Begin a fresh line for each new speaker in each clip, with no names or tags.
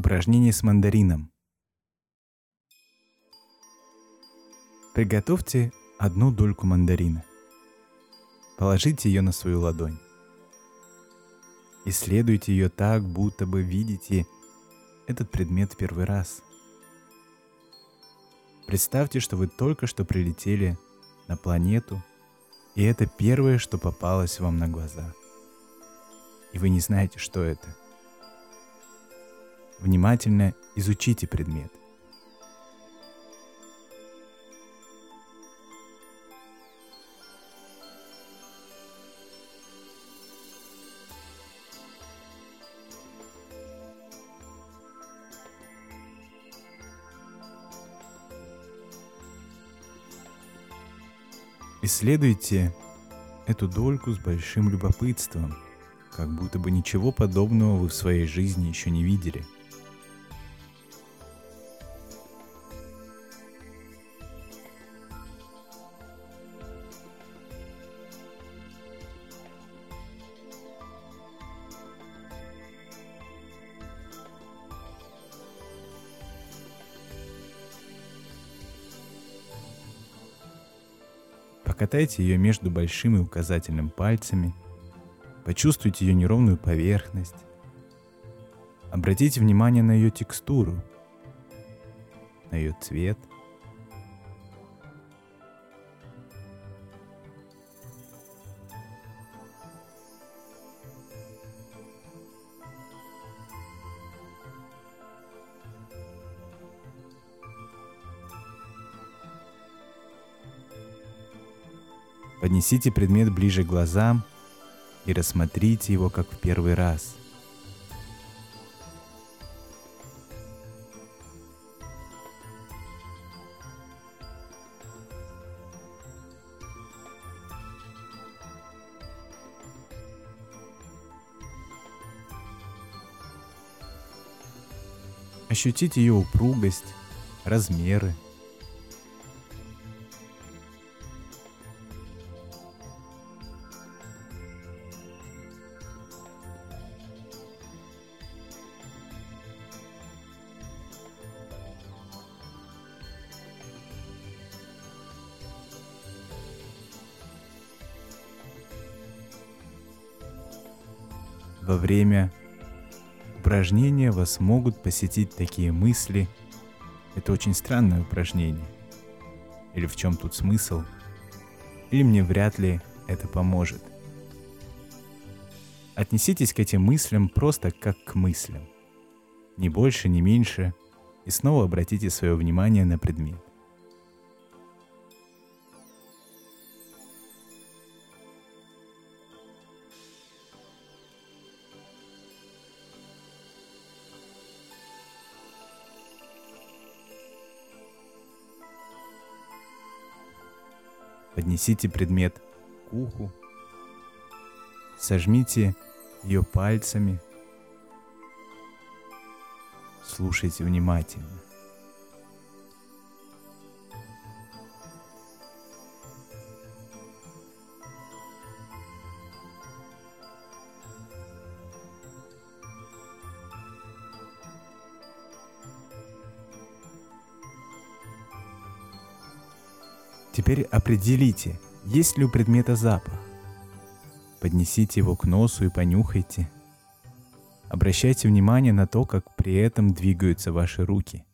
Упражнение с мандарином. Приготовьте одну дольку мандарина. Положите ее на свою ладонь. Исследуйте ее так, будто бы видите этот предмет первый раз. Представьте, что вы только что прилетели на планету, и это первое, что попалось вам на глаза. И вы не знаете, что это. Внимательно изучите предмет. Исследуйте эту дольку с большим любопытством, как будто бы ничего подобного вы в своей жизни еще не видели – Покатайте ее между большим и указательным пальцами. Почувствуйте ее неровную поверхность. Обратите внимание на ее текстуру, на ее цвет – Поднесите предмет ближе к глазам и рассмотрите его как в первый раз. Ощутите ее упругость, размеры – во время упражнения вас могут посетить такие мысли. Это очень странное упражнение. Или в чем тут смысл? Или мне вряд ли это поможет. Отнеситесь к этим мыслям просто как к мыслям. Ни больше, ни меньше. И снова обратите свое внимание на предмет. Поднесите предмет к уху, сожмите ее пальцами, слушайте внимательно. Теперь определите, есть ли у предмета запах. Поднесите его к носу и понюхайте. Обращайте внимание на то, как при этом двигаются ваши руки –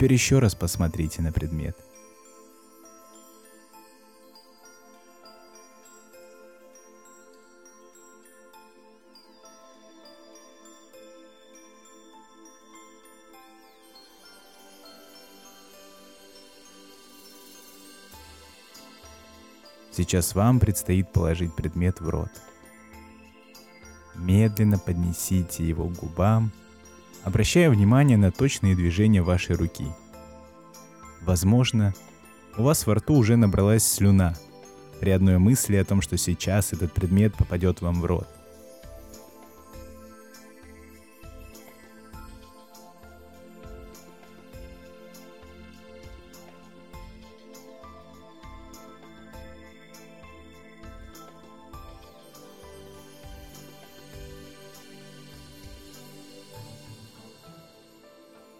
Теперь еще раз посмотрите на предмет. Сейчас вам предстоит положить предмет в рот. Медленно поднесите его к губам обращая внимание на точные движения вашей руки. Возможно, у вас во рту уже набралась слюна, при одной мысли о том, что сейчас этот предмет попадет вам в рот.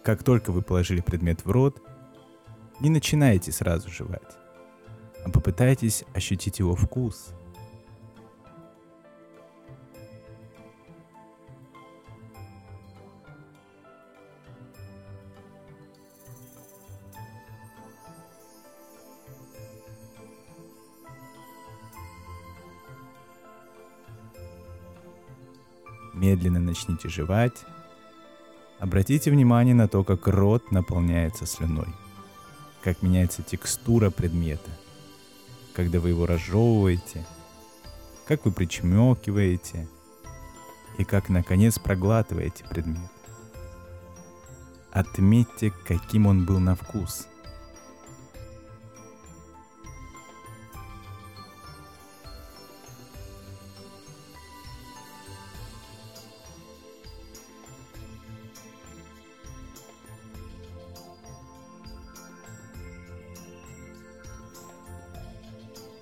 Как только вы положили предмет в рот, не начинайте сразу жевать, а попытайтесь ощутить его вкус. Медленно начните жевать Обратите внимание на то, как рот наполняется слюной, как меняется текстура предмета, когда вы его разжевываете, как вы причмекиваете и как, наконец, проглатываете предмет. Отметьте, каким он был на вкус –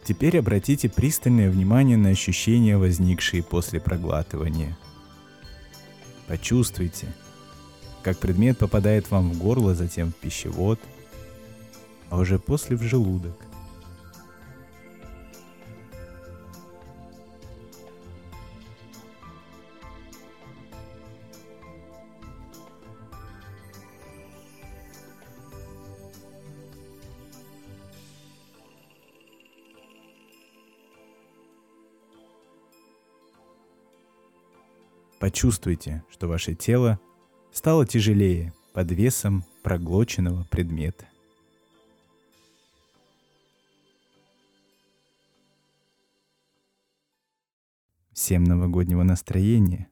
Теперь обратите пристальное внимание на ощущения, возникшие после проглатывания. Почувствуйте, как предмет попадает вам в горло, затем в пищевод, а уже после в желудок. Почувствуйте, что ваше тело стало тяжелее под весом проглоченного предмета. Всем новогоднего настроения!